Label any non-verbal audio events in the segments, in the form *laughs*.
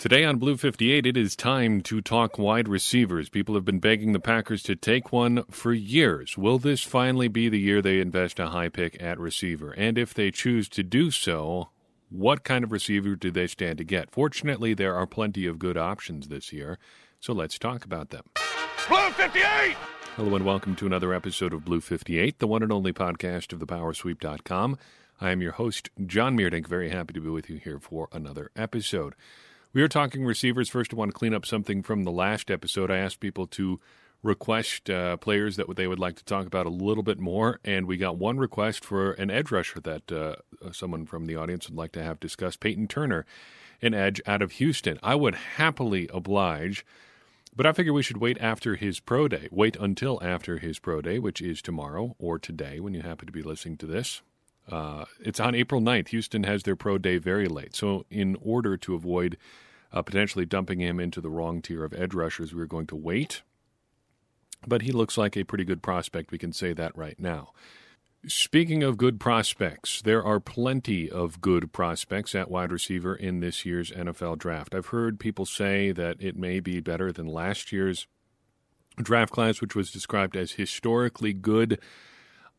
Today on Blue 58, it is time to talk wide receivers. People have been begging the Packers to take one for years. Will this finally be the year they invest a high pick at receiver? And if they choose to do so, what kind of receiver do they stand to get? Fortunately, there are plenty of good options this year, so let's talk about them. Blue 58! Hello and welcome to another episode of Blue 58, the one and only podcast of thepowersweep.com. I am your host, John Meerdink. Very happy to be with you here for another episode. We are talking receivers. First, I want to clean up something from the last episode. I asked people to request uh, players that they would like to talk about a little bit more, and we got one request for an edge rusher that uh, someone from the audience would like to have discussed. Payton Turner, an edge out of Houston. I would happily oblige, but I figure we should wait after his pro day. Wait until after his pro day, which is tomorrow or today when you happen to be listening to this. Uh, it's on April 9th. Houston has their pro day very late. So, in order to avoid uh, potentially dumping him into the wrong tier of edge rushers, we're going to wait. But he looks like a pretty good prospect. We can say that right now. Speaking of good prospects, there are plenty of good prospects at wide receiver in this year's NFL draft. I've heard people say that it may be better than last year's draft class, which was described as historically good.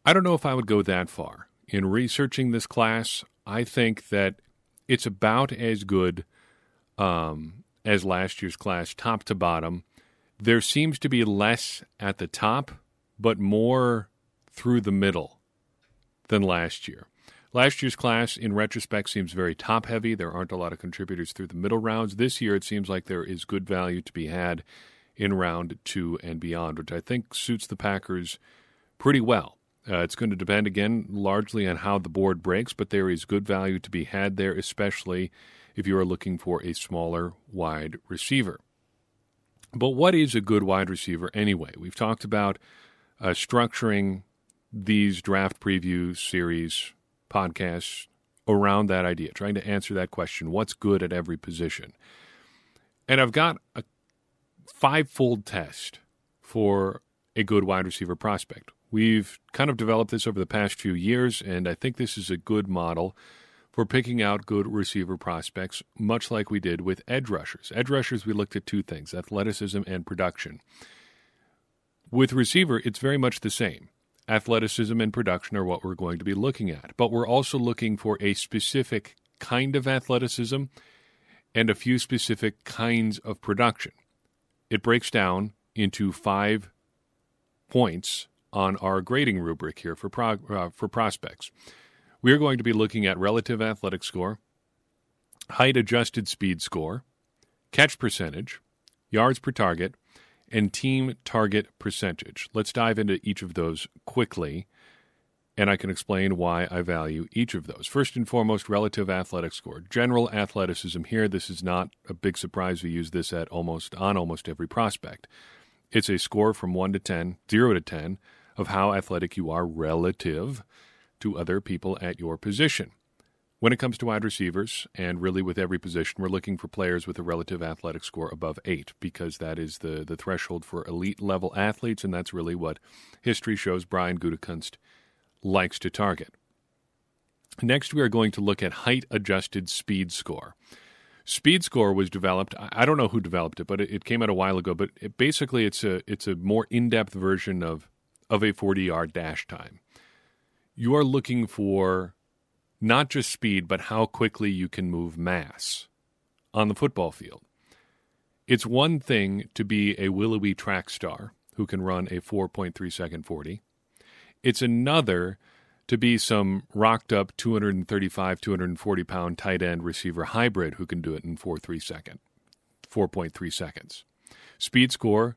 I don't know if I would go that far in researching this class, I think that it's about as good um, as last year's class, top to bottom. There seems to be less at the top, but more through the middle than last year. Last year's class, in retrospect, seems very top heavy. There aren't a lot of contributors through the middle rounds. This year, it seems like there is good value to be had in round two and beyond, which I think suits the Packers pretty well. Uh, it's going to depend again largely on how the board breaks, but there is good value to be had there, especially if you are looking for a smaller wide receiver. But what is a good wide receiver anyway? We've talked about uh, structuring these draft preview series podcasts around that idea, trying to answer that question what's good at every position? And I've got a five fold test for a good wide receiver prospect. We've kind of developed this over the past few years, and I think this is a good model for picking out good receiver prospects, much like we did with edge rushers. Edge rushers, we looked at two things athleticism and production. With receiver, it's very much the same. Athleticism and production are what we're going to be looking at, but we're also looking for a specific kind of athleticism and a few specific kinds of production. It breaks down into five points on our grading rubric here for uh, for prospects. We are going to be looking at relative athletic score, height adjusted speed score, catch percentage, yards per target, and team target percentage. Let's dive into each of those quickly, and I can explain why I value each of those. First and foremost, relative athletic score. General athleticism here. This is not a big surprise. We use this at almost on almost every prospect. It's a score from 1 to 10, 0 to 10 of how athletic you are relative to other people at your position. When it comes to wide receivers, and really with every position, we're looking for players with a relative athletic score above eight because that is the, the threshold for elite level athletes, and that's really what history shows Brian Gutekunst likes to target. Next, we are going to look at height adjusted speed score. Speed score was developed. I don't know who developed it, but it, came out a while ago. But it, basically, it's a it's a more in depth version of of a 40 yard dash time. You are looking for not just speed, but how quickly you can move mass on the football field. It's one thing to be a willowy track star who can run a 4.3 second 40. It's another to be some rocked up 235, 240 pound tight end receiver hybrid who can do it in 4.3 second, 4.3 seconds. Speed score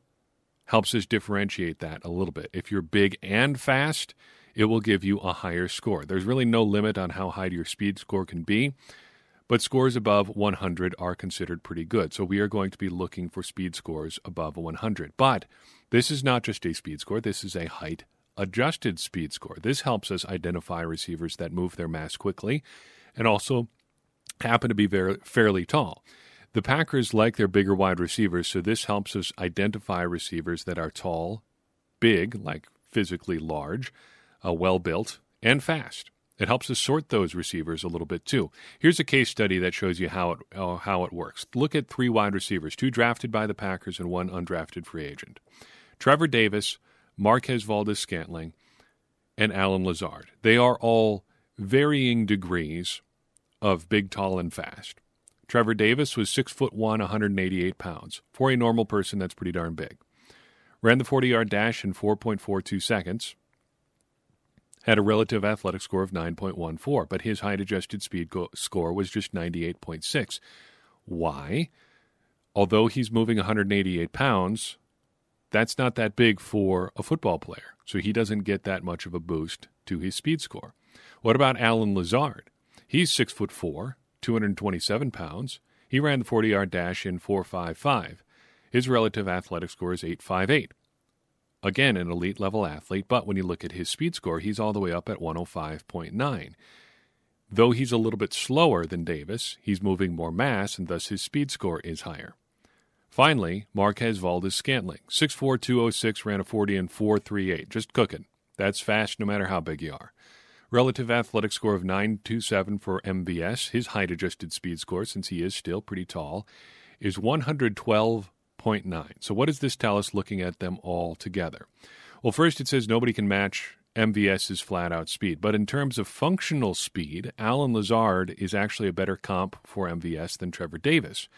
helps us differentiate that a little bit. If you're big and fast, it will give you a higher score. There's really no limit on how high your speed score can be, but scores above 100 are considered pretty good. So we are going to be looking for speed scores above 100. But this is not just a speed score, this is a height adjusted speed score. This helps us identify receivers that move their mass quickly and also happen to be very, fairly tall. The Packers like their bigger wide receivers, so this helps us identify receivers that are tall, big, like physically large, uh, well built, and fast. It helps us sort those receivers a little bit too. Here's a case study that shows you how it uh, how it works. Look at three wide receivers, two drafted by the Packers and one undrafted free agent. Trevor Davis, Marquez Valdes Scantling, and Allen Lazard. They are all varying degrees of big, tall, and fast. Trevor Davis was six foot one, 188 pounds. For a normal person, that's pretty darn big. Ran the 40 yard dash in 4.42 seconds had a relative athletic score of 9.14, but his height adjusted speed go- score was just 98.6. Why? Although he's moving 188 pounds, that's not that big for a football player. So he doesn't get that much of a boost to his speed score. What about Allen Lazard? He's six foot four, 227 pounds. He ran the 40 yard dash in 4.55. His relative athletic score is 8.58. Again, an elite level athlete, but when you look at his speed score, he's all the way up at 105.9. Though he's a little bit slower than Davis, he's moving more mass, and thus his speed score is higher. Finally, Marquez Valdes Scantling, 6'4, 206, ran a 40 and 438. Just cooking. That's fast no matter how big you are. Relative athletic score of 927 for MVS. His height adjusted speed score, since he is still pretty tall, is 112.9. So, what does this tell us looking at them all together? Well, first it says nobody can match MVS's flat out speed. But in terms of functional speed, Allen Lazard is actually a better comp for MVS than Trevor Davis.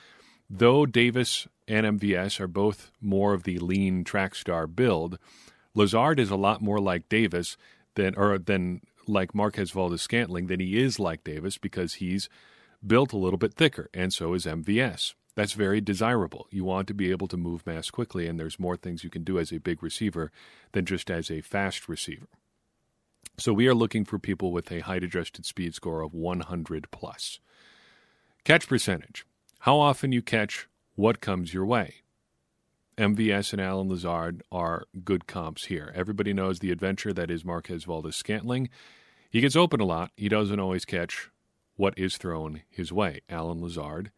Though Davis and MVS are both more of the lean track star build, Lazard is a lot more like Davis than or than like Marquez Valdes Scantling than he is like Davis because he's built a little bit thicker, and so is MVS. That's very desirable. You want to be able to move mass quickly, and there's more things you can do as a big receiver than just as a fast receiver. So we are looking for people with a height adjusted speed score of 100 plus. Catch percentage. How often you catch what comes your way. MVS and Allen Lazard are good comps here. Everybody knows the adventure that is Marquez Valdes Scantling. He gets open a lot. He doesn't always catch what is thrown his way. Allen Lazard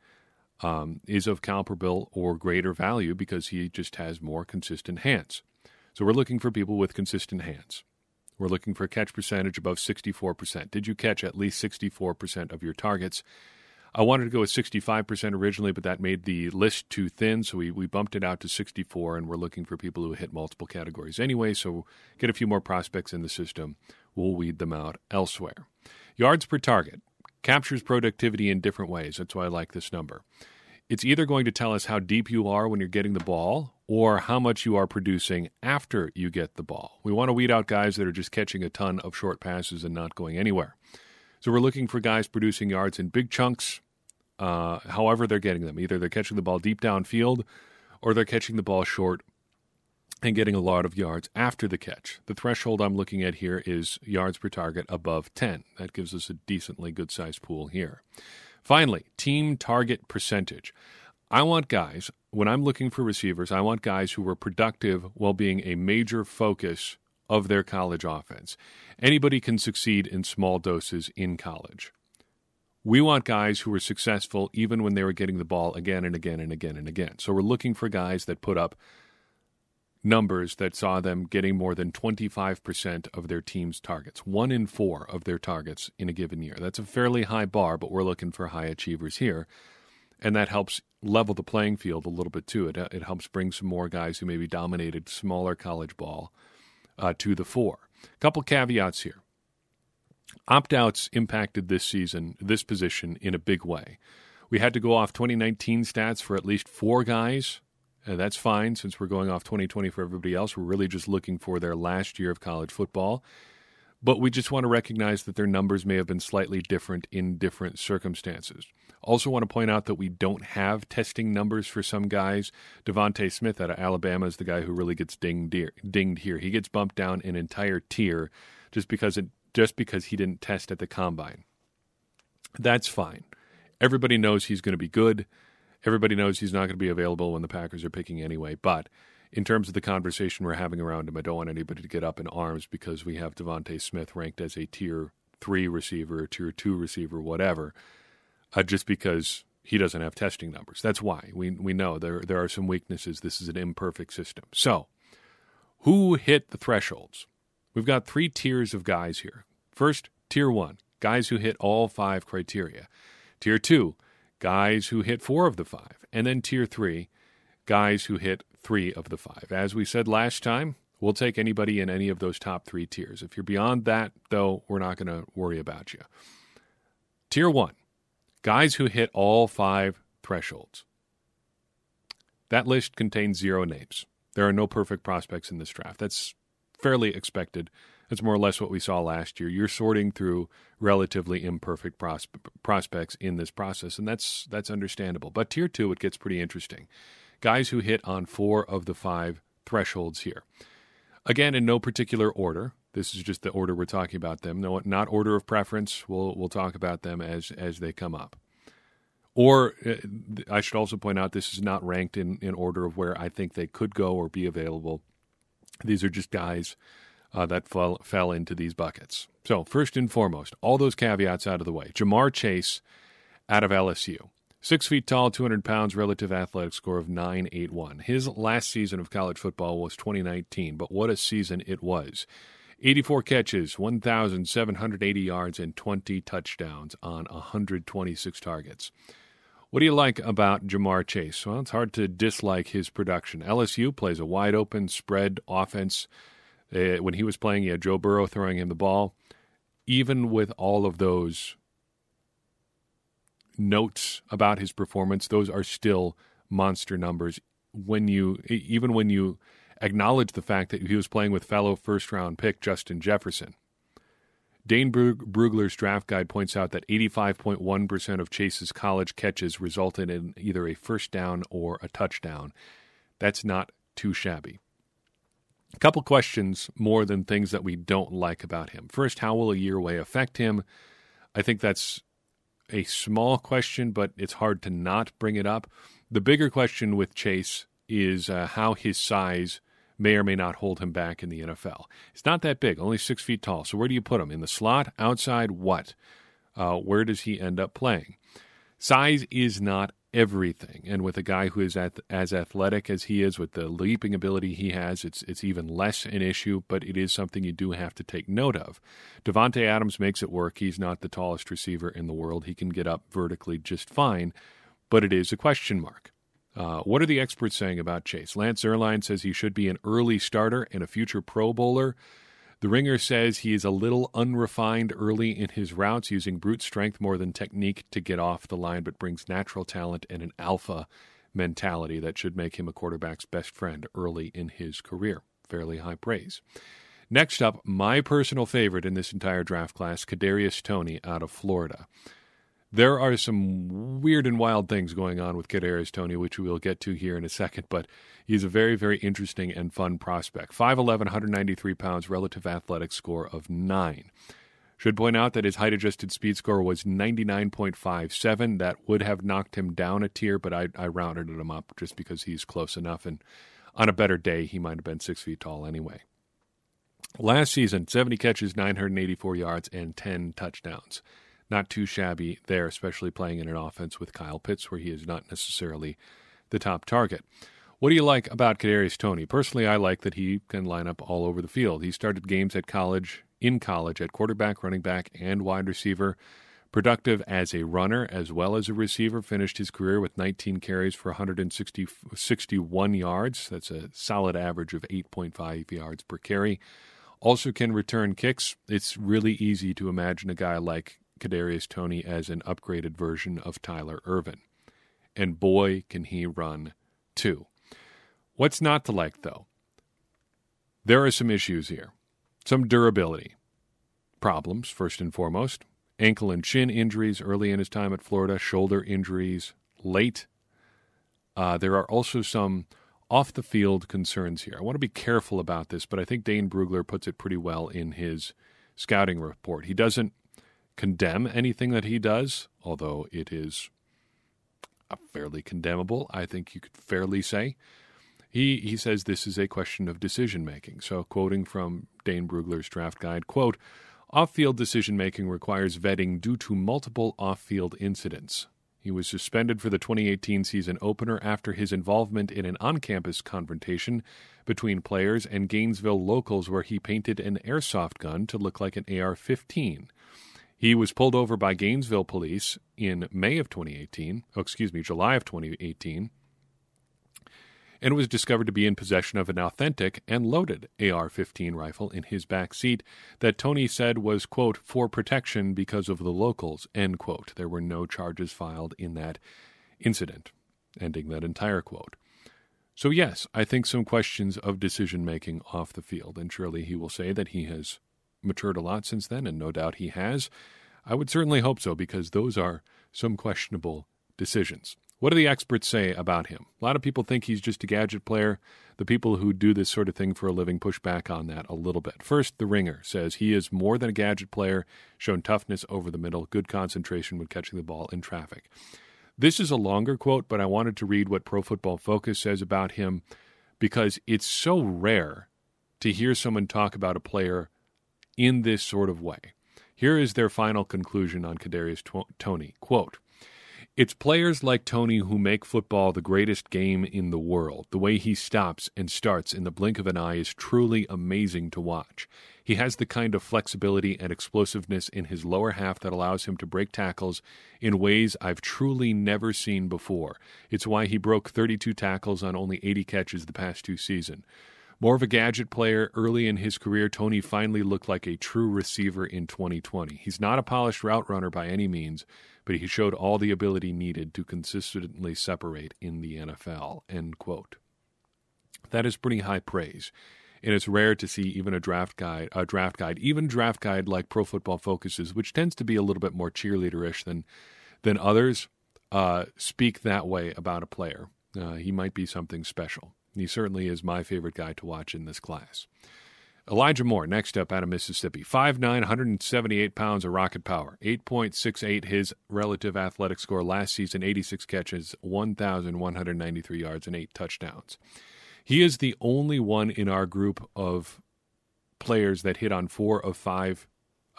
um, is of comparable or greater value because he just has more consistent hands. So we're looking for people with consistent hands. We're looking for a catch percentage above 64%. Did you catch at least 64% of your targets? I wanted to go with 65% originally, but that made the list too thin, so we, we bumped it out to 64, and we're looking for people who hit multiple categories anyway, so get a few more prospects in the system. We'll weed them out elsewhere. Yards per target captures productivity in different ways. That's why I like this number. It's either going to tell us how deep you are when you're getting the ball or how much you are producing after you get the ball. We want to weed out guys that are just catching a ton of short passes and not going anywhere. So we're looking for guys producing yards in big chunks, uh, however they're getting them. Either they're catching the ball deep downfield or they're catching the ball short and getting a lot of yards after the catch. The threshold I'm looking at here is yards per target above 10. That gives us a decently good sized pool here. Finally, team target percentage. I want guys, when I'm looking for receivers, I want guys who are productive while being a major focus of their college offense. Anybody can succeed in small doses in college. We want guys who are successful even when they were getting the ball again and again and again and again. So we're looking for guys that put up numbers that saw them getting more than 25% of their team's targets, one in four of their targets in a given year. That's a fairly high bar, but we're looking for high achievers here. And that helps level the playing field a little bit too. It, it helps bring some more guys who maybe dominated smaller college ball uh, to the fore. A couple caveats here. Opt outs impacted this season, this position, in a big way. We had to go off 2019 stats for at least four guys uh, that's fine since we're going off 2020 for everybody else. We're really just looking for their last year of college football. But we just want to recognize that their numbers may have been slightly different in different circumstances. Also, want to point out that we don't have testing numbers for some guys. DeVonta Smith out of Alabama is the guy who really gets dinged here. Dinged here. He gets bumped down an entire tier just because it just because he didn't test at the combine. That's fine. Everybody knows he's going to be good. Everybody knows he's not going to be available when the Packers are picking anyway. But in terms of the conversation we're having around him, I don't want anybody to get up in arms because we have DeVonta Smith ranked as a tier three receiver, tier two receiver, whatever, uh, just because he doesn't have testing numbers. That's why we we know there there are some weaknesses. This is an imperfect system. So, who hit the thresholds? We've got three tiers of guys here. First, Tier 1, guys who hit all five criteria. Tier 2, guys who hit four of the five. And then Tier 3, guys who hit three of the five. As we said last time, we'll take anybody in any of those top three tiers. If you're beyond that, though, we're not going to worry about you. Tier 1, guys who hit all five thresholds. That list contains zero names. There are no perfect prospects in this draft. That's fairly expected. That's more or less what we saw last year. You're sorting through relatively imperfect pros- prospects in this process, and that's that's understandable. But tier two, it gets pretty interesting. Guys who hit on four of the five thresholds here. Again, in no particular order. This is just the order we're talking about them. No, not order of preference. We'll we'll talk about them as as they come up. Or uh, I should also point out this is not ranked in, in order of where I think they could go or be available. These are just guys uh, that fell, fell into these buckets. So, first and foremost, all those caveats out of the way. Ja'Marr Chase out of LSU. Six feet tall, 200 pounds, relative athletic score of 981. His last season of college football was 2019, but what a season it was. 84 catches, 1,780 yards, and 20 touchdowns on 126 targets. What do you like about Ja'Marr Chase? Well, it's hard to dislike his production. LSU plays a wide open spread offense. Uh, when he was playing, he had Joe Burrow throwing him the ball. Even with all of those notes about his performance, those are still monster numbers. When you even when you acknowledge the fact that he was playing with fellow first round pick Justin Jefferson. Dane Brugler's draft guide points out that 85.1% of Chase's college catches resulted in either a first down or a touchdown. That's not too shabby. A couple questions more than things that we don't like about him. First, how will a year away affect him? I think that's a small question, but it's hard to not bring it up. The bigger question with Chase is uh, how his size may or may not hold him back in the NFL. He's not that big, only six feet tall. So where do you put him? In the slot? Outside? What? Uh, where does he end up playing? Size is not everything, and with a guy who is at, as athletic as he is, with the leaping ability he has, it's it's even less an issue. But it is something you do have to take note of. Davante Adams makes it work. He's not the tallest receiver in the world. He can get up vertically just fine, but it is a question mark. Uh, what are the experts saying about Chase? Lance Zierlein says he should be an early starter and a future Pro Bowler. The Ringer says he is a little unrefined early in his routes, using brute strength more than technique to get off the line, but brings natural talent and an alpha mentality that should make him a quarterback's best friend early in his career. Fairly high praise. Next up, my personal favorite in this entire draft class, Kadarius Toney out of Florida. There are some weird and wild things going on with Kadarius Toney, which we will get to here in a second, but he's a very, very interesting and fun prospect. 5'11", 193 pounds, relative athletic score of 9. Should point out that his height adjusted speed score was 99.57. That would have knocked him down a tier, but I, I rounded him up just because he's close enough. And on a better day, he might have been six feet tall anyway. Last season, 70 catches, 984 yards, and 10 touchdowns not too shabby there, especially playing in an offense with Kyle Pitts, where he is not necessarily the top target. What do you like about Kadarius Toney? Personally, I like that he can line up all over the field. He started games at college, in college, at quarterback, running back, and wide receiver. Productive as a runner as well as a receiver, finished his career with 19 carries for 161 yards. That's a solid average of 8.5 yards per carry. Also can return kicks. It's really easy to imagine a guy like Kadarius Toney as an upgraded version of Tyler Ervin. And boy, can he run too. What's not to like, though? There are some issues here. Some durability problems, first and foremost. Ankle and shin injuries early in his time at Florida, shoulder injuries late. Uh, there are also some off the field concerns here. I want to be careful about this, but I think Dane Brugler puts it pretty well in his scouting report. He doesn't condemn anything that he does, although it is fairly condemnable, I think you could fairly say. He, he says this is a question of decision making. So, quoting from Dane Brugler's draft guide, quote, off field decision making requires vetting due to multiple off field incidents. He was suspended for the 2018 season opener after his involvement in an on campus confrontation between players and Gainesville locals where he painted an airsoft gun to look like an AR 15. He was pulled over by Gainesville police in May of 2018, oh, excuse me, July of 2018, and was discovered to be in possession of an authentic and loaded AR 15 rifle in his back seat that Toney said was, quote, for protection because of the locals, end quote. There were no charges filed in that incident, ending that entire quote. So, yes, I think some questions of decision making off the field, and surely he will say that he has matured a lot since then, and no doubt he has. I would certainly hope so, because those are some questionable decisions. What do the experts say about him? A lot of people think he's just a gadget player. The people who do this sort of thing for a living push back on that a little bit. First, The Ringer says he is more than a gadget player, shown toughness over the middle, good concentration when catching the ball in traffic. This is a longer quote, but I wanted to read what Pro Football Focus says about him because it's so rare to hear someone talk about a player in this sort of way. Here is their final conclusion on Kadarius Toney. Quote, it's players like Toney who make football the greatest game in the world. The way he stops and starts in the blink of an eye is truly amazing to watch. He has the kind of flexibility and explosiveness in his lower half that allows him to break tackles in ways I've truly never seen before. It's why he broke 32 tackles on only 80 catches the past two seasons. More of a gadget player early in his career, Toney finally looked like a true receiver in 2020. He's not a polished route runner by any means, but he showed all the ability needed to consistently separate in the NFL. End quote. That is pretty high praise. And it's rare to see even a draft guide, a draft guide, even draft guide like Pro Football Focuses, which tends to be a little bit more cheerleaderish than than others, uh, speak that way about a player. Uh, he might be something special. He certainly is my favorite guy to watch in this class. Elijah Moore, next up out of Mississippi. 5'9, 178 pounds of rocket power. 8.68 his relative athletic score last season, 86 catches, 1,193 yards, and 8 touchdowns. He is the only one in our group of players that hit on four of five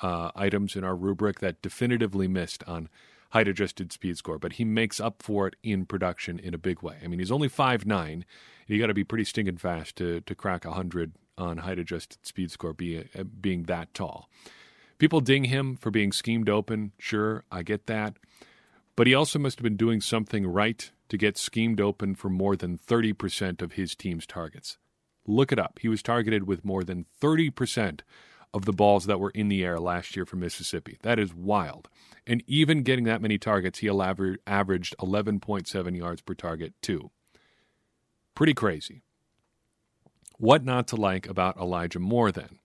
uh, items in our rubric that definitively missed on height adjusted speed score, but he makes up for it in production in a big way. I mean, he's only 5'9. You got to be pretty stinking fast to, to crack 100 on height adjusted speed score be, uh, being that tall. People ding him for being schemed open. Sure, I get that. But he also must have been doing something right to get schemed open for more than 30% of his team's targets. Look it up. He was targeted with more than 30% of the balls that were in the air last year for Mississippi. That is wild. And even getting that many targets, he averaged 11.7 yards per target, too. Pretty crazy. What not to like about Elijah Moore then?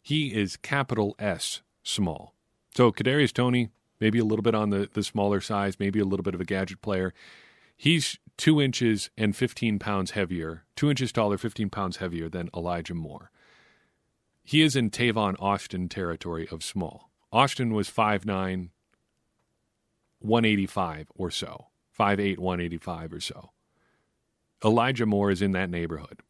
He is capital S small. So Kadarius Toney, maybe a little bit on the, the smaller size, maybe a little bit of a gadget player. He's two inches and 15 pounds heavier, two inches taller, 15 pounds heavier than Elijah Moore. He is in Tavon Austin territory of small. Austin was 5'9, 185 or so, 5'8, 185 or so. Elijah Moore is in that neighborhood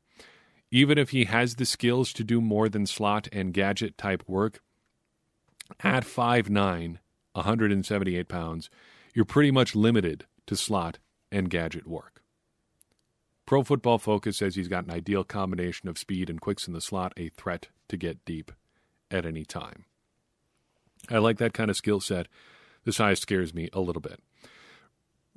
even if he has the skills to do more than slot and gadget type work, at 5'9, 178 pounds, you're pretty much limited to slot and gadget work. Pro Football Focus says he's got an ideal combination of speed and quicks in the slot, a threat to get deep at any time. I like that kind of skill set. The size scares me a little bit.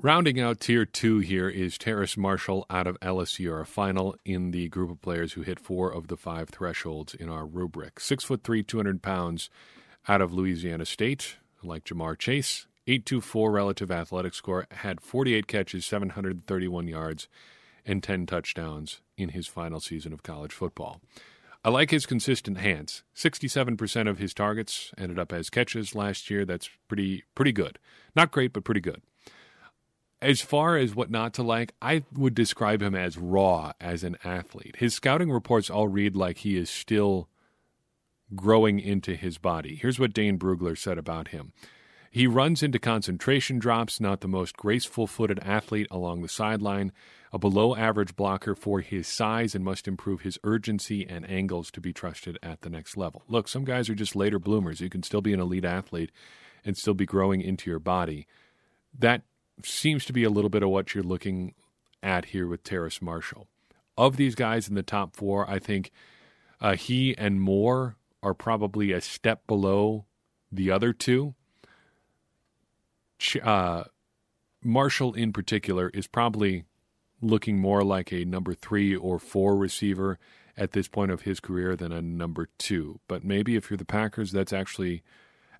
Rounding out tier two here is Terrace Marshall out of LSU, our final in the group of players who hit four of the five thresholds in our rubric. Six foot three, 200 pounds out of Louisiana State, like Ja'Marr Chase. 824 relative athletic score, had 48 catches, 731 yards, and 10 touchdowns in his final season of college football. I like his consistent hands. 67% of his targets ended up as catches last year. That's pretty pretty good. Not great, but pretty good as far as what not to like, I would describe him as raw as an athlete. His scouting reports all read like he is still growing into his body. Here's what Dane Brugler said about him. He runs into concentration drops, not the most graceful footed athlete along the sideline, a below average blocker for his size, and must improve his urgency and angles to be trusted at the next level. Look, some guys are just later bloomers. You can still be an elite athlete and still be growing into your body. That seems to be a little bit of what you're looking at here with Terrace Marshall. Of these guys in the top four, I think uh, he and Moore are probably a step below the other two. Uh, Marshall, in particular, is probably looking more like a number three or four receiver at this point of his career than a number two. But maybe if you're the Packers, that's actually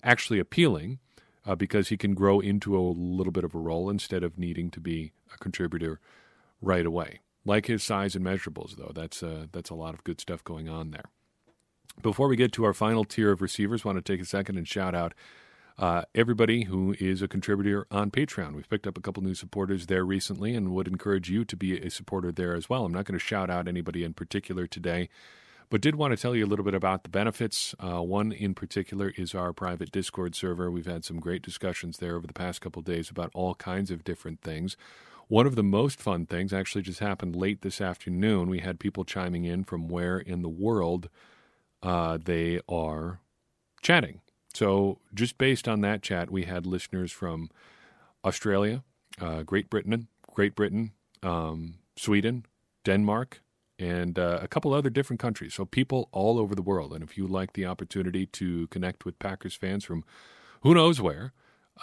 actually appealing uh, because he can grow into a little bit of a role instead of needing to be a contributor right away. Like his size and measurables, though, that's uh, that's a lot of good stuff going on there. Before we get to our final tier of receivers, want to take a second and shout out uh, everybody who is a contributor on Patreon. We've picked up a couple new supporters there recently and would encourage you to be a supporter there as well. I'm not going to shout out anybody in particular today, but did want to tell you a little bit about the benefits. Uh, one in particular is our private Discord server. We've had some great discussions there over the past couple days about all kinds of different things. One of the most fun things actually just happened late this afternoon. We had people chiming in from where in the world uh, they are chatting. So, just based on that chat, we had listeners from Australia, uh, Great Britain, Great Britain, um, Sweden, Denmark, and uh, a couple other different countries. So, people all over the world. And if you like the opportunity to connect with Packers fans from who knows where,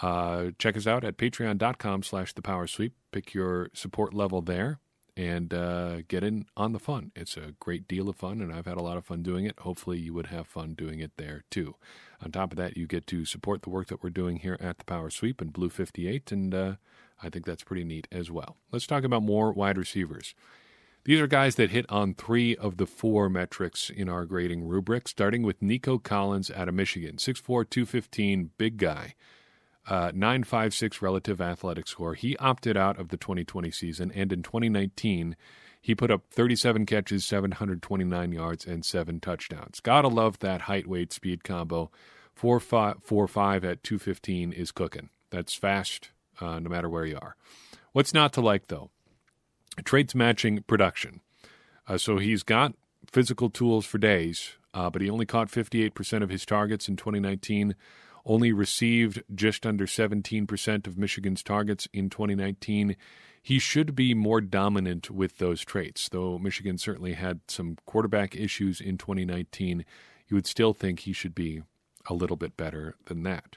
uh, check us out at patreon.com slash the power sweep. Pick your support level there and uh, get in on the fun. It's a great deal of fun, and I've had a lot of fun doing it. Hopefully, you would have fun doing it there too. On top of that, you get to support the work that we're doing here at the Power Sweep and Blue 58, and uh, I think that's pretty neat as well. Let's talk about more wide receivers. These are guys that hit on three of the four metrics in our grading rubric, starting with Nico Collins out of Michigan. 6'4, 215, big guy uh, 956 relative athletic score. He opted out of the 2020 season, and in 2019, he put up 37 catches, 729 yards, and seven touchdowns. Gotta love that height, weight, speed combo. 4 5, four, five at 215 is cooking. That's fast uh, no matter where you are. What's not to like, though? Traits matching production. Uh, so he's got physical tools for days, uh, but he only caught 58% of his targets in 2019 only received just under 17% of Michigan's targets in 2019. He should be more dominant with those traits, though Michigan certainly had some quarterback issues in 2019. You would still think he should be a little bit better than that.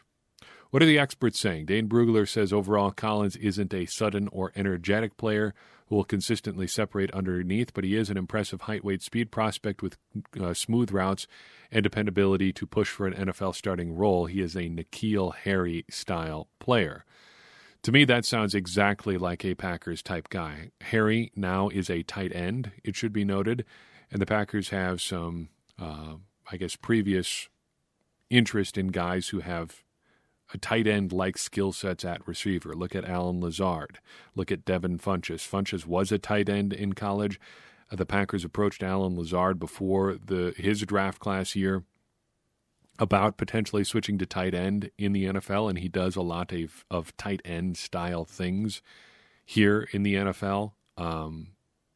What are the experts saying? Dane Brugler says overall Collins isn't a sudden or energetic player who will consistently separate underneath, but he is an impressive height, weight, speed prospect with uh, smooth routes and dependability to push for an NFL starting role. He is a N'Keal Harry style player. To me, that sounds exactly like a Packers type guy. Harry now is a tight end, it should be noted, and the Packers have some, uh, I guess, previous interest in guys who have a tight end like skill sets at receiver. Look at Allen Lazard. Look at Devin Funchess. Funchess was a tight end in college. Uh, the Packers approached Allen Lazard before the his draft class year about potentially switching to tight end in the NFL, and he does a lot of, of tight end style things here in the NFL. Um,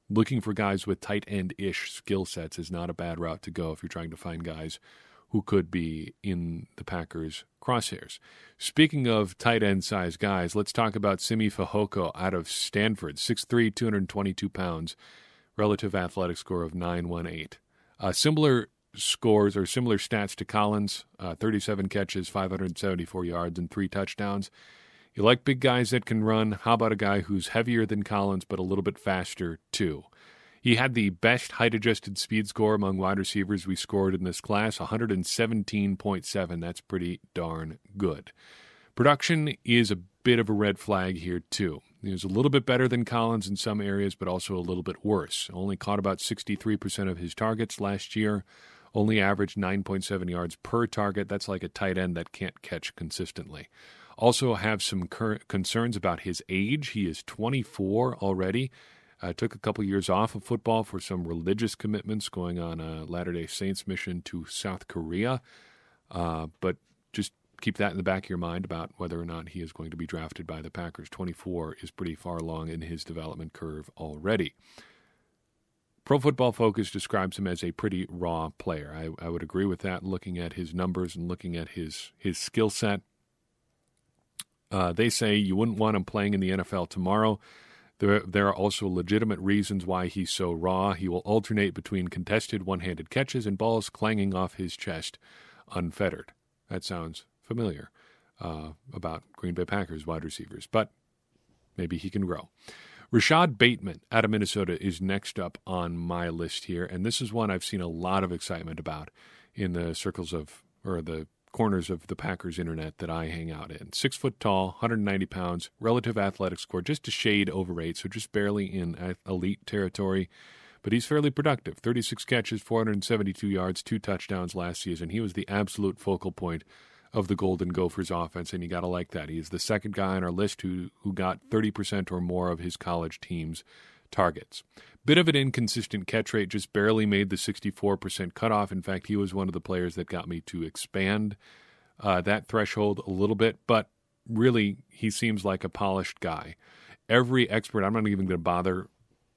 looking for guys with tight end ish skill sets is not a bad route to go if you're trying to find guys who could be in the Packers' crosshairs. Speaking of tight end size guys, let's talk about Simi Fehoko out of Stanford, 6'3, 222 pounds, relative athletic score of 918. A similar scores or similar stats to Collins uh, 37 catches, 574 yards, and three touchdowns. You like big guys that can run. How about a guy who's heavier than Collins but a little bit faster, too? He had the best height adjusted speed score among wide receivers we scored in this class 117.7. That's pretty darn good. Production is a bit of a red flag here, too. He was a little bit better than Collins in some areas, but also a little bit worse. Only caught about 63% of his targets last year, only averaged 9.7 yards per target. That's like a tight end that can't catch consistently. Also, have some cur- concerns about his age. He is 24 already. I took a couple years off of football for some religious commitments, going on a Latter day Saints mission to South Korea. Uh, but just keep that in the back of your mind about whether or not he is going to be drafted by the Packers. 24 is pretty far along in his development curve already. Pro Football Focus describes him as a pretty raw player. I, I would agree with that looking at his numbers and looking at his, his skill set. Uh, they say you wouldn't want him playing in the NFL tomorrow. There, there are also legitimate reasons why he's so raw. He will alternate between contested one handed catches and balls clanging off his chest unfettered. That sounds familiar uh, about Green Bay Packers wide receivers, but maybe he can grow. Rashod Bateman out of Minnesota is next up on my list here, and this is one I've seen a lot of excitement about in the circles of, or the corners of the Packers internet that I hang out in. Six foot tall, 190 pounds, relative athletic score just a shade over eight, so just barely in elite territory. But he's fairly productive 36 catches, 472 yards, two touchdowns last season. He was the absolute focal point of the Golden Gophers offense, and you got to like that. He's the second guy on our list who who got 30% or more of his college team's targets. Bit of an inconsistent catch rate, just barely made the 64% cutoff. In fact, he was one of the players that got me to expand uh, that threshold a little bit, but really, he seems like a polished guy. Every expert, I'm not even going to bother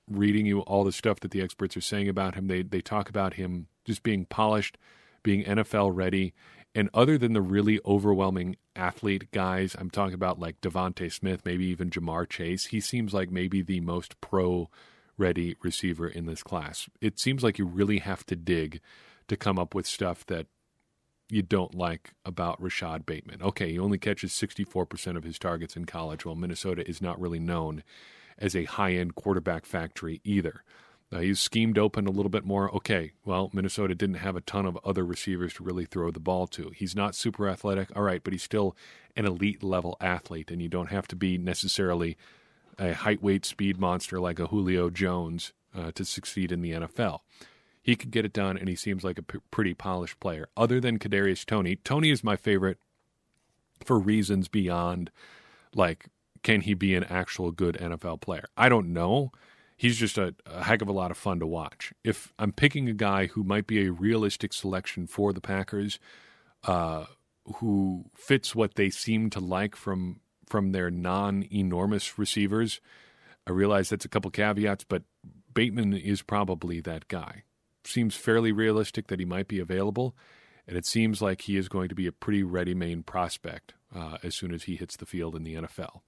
reading you all the stuff that the experts are saying about him. They they talk about him just being polished, being NFL ready, and other than the really overwhelming athlete guys, I'm talking about like DeVonta Smith, maybe even Ja'Marr Chase, he seems like maybe the most pro ready receiver in this class. It seems like you really have to dig to come up with stuff that you don't like about Rashod Bateman. Okay, he only catches 64% of his targets in college, while Minnesota is not really known as a high end quarterback factory either. Uh, he's schemed open a little bit more. Okay, well, Minnesota didn't have a ton of other receivers to really throw the ball to. He's not super athletic, all right, but he's still an elite level athlete, and you don't have to be necessarily a height, weight, speed monster like a Julio Jones uh, to succeed in the NFL. He could get it done, and he seems like a p- pretty polished player. Other than Kadarius Toney, Toney is my favorite for reasons beyond like can he be an actual good NFL player? I don't know he's just a, a, heck of a lot of fun to watch. If I'm picking a guy who might be a realistic selection for the Packers, uh, who fits what they seem to like from from their non-enormous receivers, I realize that's a couple caveats, but Bateman is probably that guy. Seems fairly realistic that he might be available, and it seems like he is going to be a pretty ready main prospect uh, as soon as he hits the field in the NFL.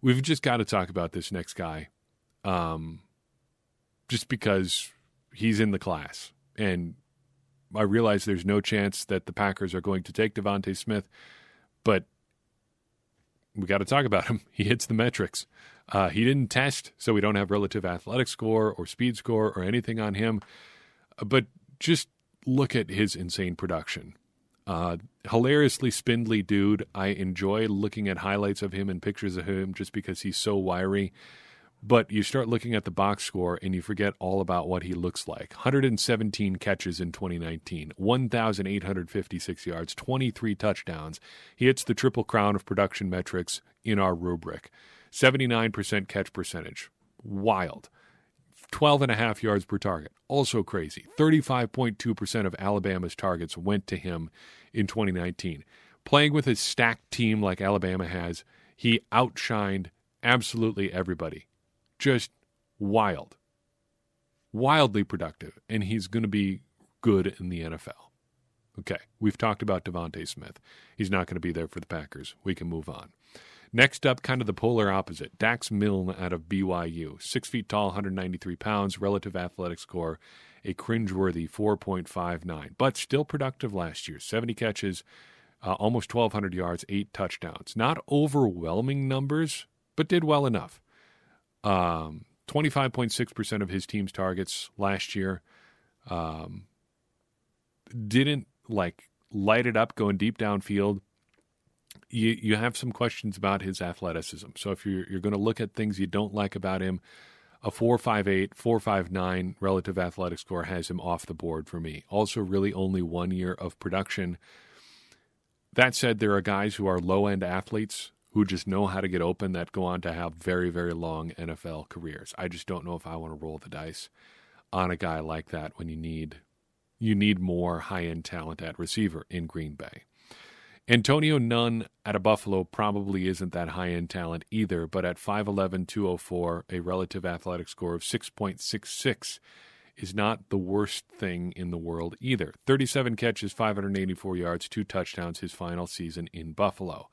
We've just got to talk about this next guy um, just because he's in the class. And I realize there's no chance that the Packers are going to take DeVonta Smith, but we got to talk about him. *laughs* He hits the metrics. Uh, he didn't test, so we don't have relative athletic score or speed score or anything on him. But just look at his insane production. Uh, hilariously spindly dude. I enjoy looking at highlights of him and pictures of him just because he's so wiry. But you start looking at the box score and you forget all about what he looks like. 117 catches in 2019, 1,856 yards, 23 touchdowns. He hits the triple crown of production metrics in our rubric. 79% catch percentage. Wild. 12 and a half yards per target. Also crazy. 35.2% of Alabama's targets went to him in 2019. Playing with a stacked team like Alabama has, he outshined absolutely everybody just wild, wildly productive, and he's going to be good in the NFL. Okay, we've talked about DeVonta Smith. He's not going to be there for the Packers. We can move on. Next up, kind of the polar opposite Dax Milne out of BYU. Six feet tall, 193 pounds, relative athletic score, a cringeworthy 4.59, but still productive last year. 70 catches, uh, almost 1,200 yards, eight touchdowns. Not overwhelming numbers, but did well enough. Um, 25.6% of his team's targets last year. Um, didn't like light it up going deep downfield. You you have some questions about his athleticism. So if you're you're going to look at things you don't like about him, a 4.58, 4.59 relative athletic score has him off the board for me. Also, really only one year of production. That said, there are guys who are low end athletes who just know how to get open that go on to have very, very long NFL careers. I just don't know if I want to roll the dice on a guy like that when you need you need more high end talent at receiver in Green Bay. Antonio Nunn at a Buffalo probably isn't that high end talent either, but at 5'11, 204, a relative athletic score of 6.66 is not the worst thing in the world either. 37 catches, 584 yards, two touchdowns his final season in Buffalo.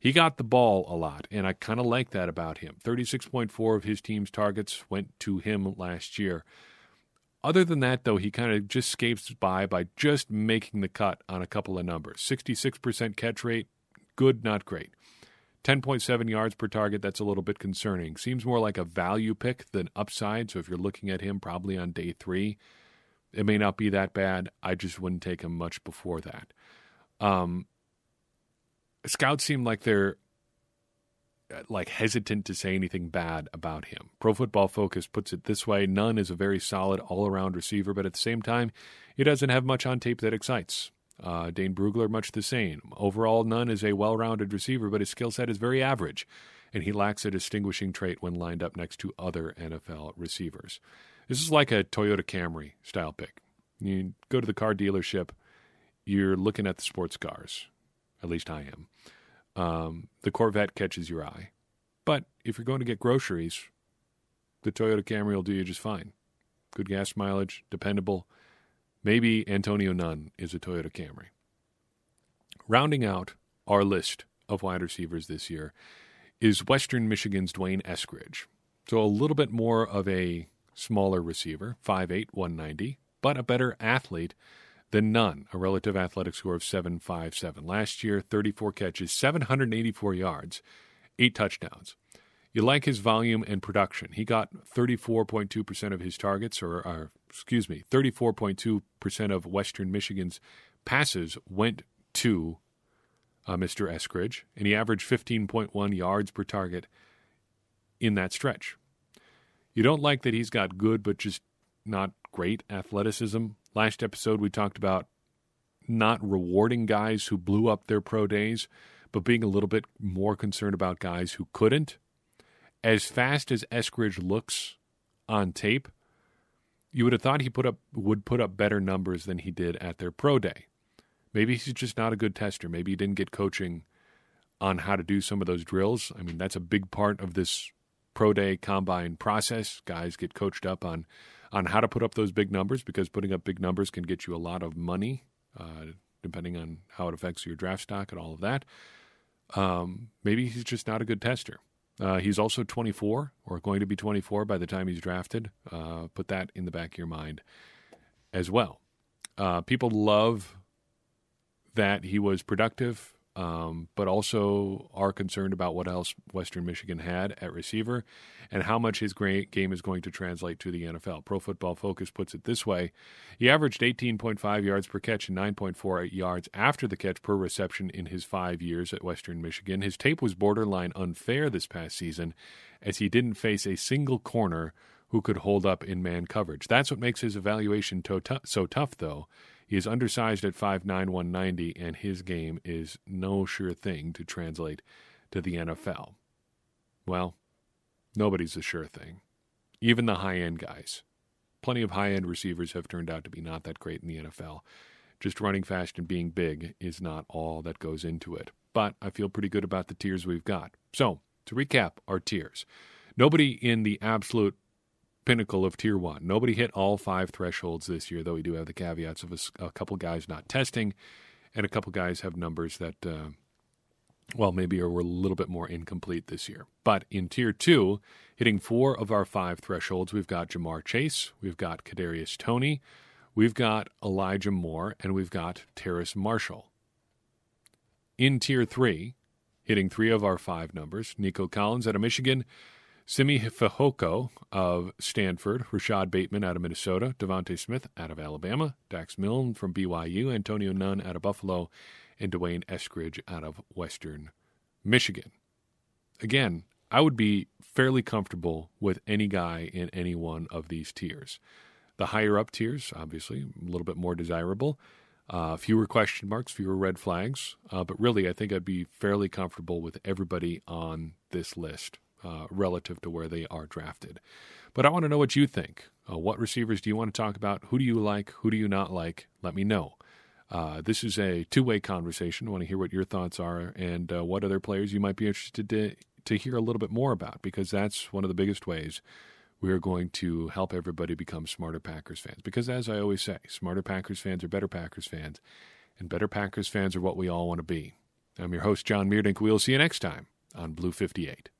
He got the ball a lot, and I kind of like that about him. 36.4 of his team's targets went to him last year. Other than that, though, he kind of just scapes by by just making the cut on a couple of numbers. 66% catch rate, good, not great. 10.7 yards per target, that's a little bit concerning. Seems more like a value pick than upside. So if you're looking at him probably on day three, it may not be that bad. I just wouldn't take him much before that. Um, scouts seem like they're uh, like hesitant to say anything bad about him. Pro Football Focus puts it this way: Nunn is a very solid all-around receiver, but at the same time, he doesn't have much on tape that excites. Uh, Dane Brugler, much the same. Overall, Nunn is a well rounded receiver, but his skill set is very average, and he lacks a distinguishing trait when lined up next to other NFL receivers. This is like a Toyota Camry style pick. You go to the car dealership, you're looking at the sports cars. At least I am. Um, the Corvette catches your eye. But if you're going to get groceries, the Toyota Camry will do you just fine. Good gas mileage, dependable Maybe Antonio Nunn is a Toyota Camry. Rounding out our list of wide receivers this year is Western Michigan's D'Wayne Eskridge. So a little bit more of a smaller receiver, 5'8, 190, but a better athlete than Nunn, a relative athletic score of 7.57. Last year, 34 catches, 784 yards, eight touchdowns. You like his volume and production. He got 34.2% of his targets, or, or excuse me, 34.2% of Western Michigan's passes went to uh, Mr. Eskridge, and he averaged 15.1 yards per target in that stretch. You don't like that he's got good but just not great athleticism. Last episode, we talked about not rewarding guys who blew up their pro days, but being a little bit more concerned about guys who couldn't as fast as Eskridge looks on tape, you would have thought he put up would put up better numbers than he did at their pro day. Maybe he's just not a good tester. Maybe he didn't get coaching on how to do some of those drills. I mean, that's a big part of this pro day combine process. Guys get coached up on on how to put up those big numbers because putting up big numbers can get you a lot of money, uh, depending on how it affects your draft stock and all of that. Um, maybe he's just not a good tester. Uh, he's also 24 or going to be 24 by the time he's drafted. Uh, put that in the back of your mind as well. Uh, people love that he was productive um, but also are concerned about what else Western Michigan had at receiver and how much his game is going to translate to the NFL. Pro Football Focus puts it this way He averaged 18.5 yards per catch and 9.48 yards after the catch per reception in his five years at Western Michigan. His tape was borderline unfair this past season as he didn't face a single corner who could hold up in man coverage. That's what makes his evaluation to- so tough, though he is undersized at 5'9, 190, and his game is no sure thing to translate to the NFL. Well, nobody's a sure thing. Even the high end guys. Plenty of high end receivers have turned out to be not that great in the NFL. Just running fast and being big is not all that goes into it. But I feel pretty good about the tiers we've got. So, to recap our tiers, nobody in the absolute pinnacle of tier one. Nobody hit all five thresholds this year, though we do have the caveats of a, a couple guys not testing, and a couple guys have numbers that, uh, well, maybe are a little bit more incomplete this year. But in tier two, hitting four of our five thresholds, we've got Ja'Marr Chase, we've got Kadarius Toney, we've got Elijah Moore, and we've got Terrace Marshall. In tier three, hitting three of our five numbers, Nico Collins out of Michigan. Simi Fehoko of Stanford, Rashod Bateman out of Minnesota, DeVonta Smith out of Alabama, Dax Milne from BYU, Antonio Nunn out of Buffalo, and D'Wayne Eskridge out of Western Michigan. Again, I would be fairly comfortable with any guy in any one of these tiers. The higher up tiers, obviously, a little bit more desirable. Uh, fewer question marks, fewer red flags. Uh, but really, I think I'd be fairly comfortable with everybody on this list uh, relative to where they are drafted. But I want to know what you think. Uh, what receivers do you want to talk about? Who do you like? Who do you not like? Let me know. Uh, this is a two way conversation. I want to hear what your thoughts are and uh, what other players you might be interested to, to hear a little bit more about, because that's one of the biggest ways we are going to help everybody become smarter Packers fans. Because as I always say, smarter Packers fans are better Packers fans, and better Packers fans are what we all want to be. I'm your host, John Meerdink. We'll see you next time on Blue 58.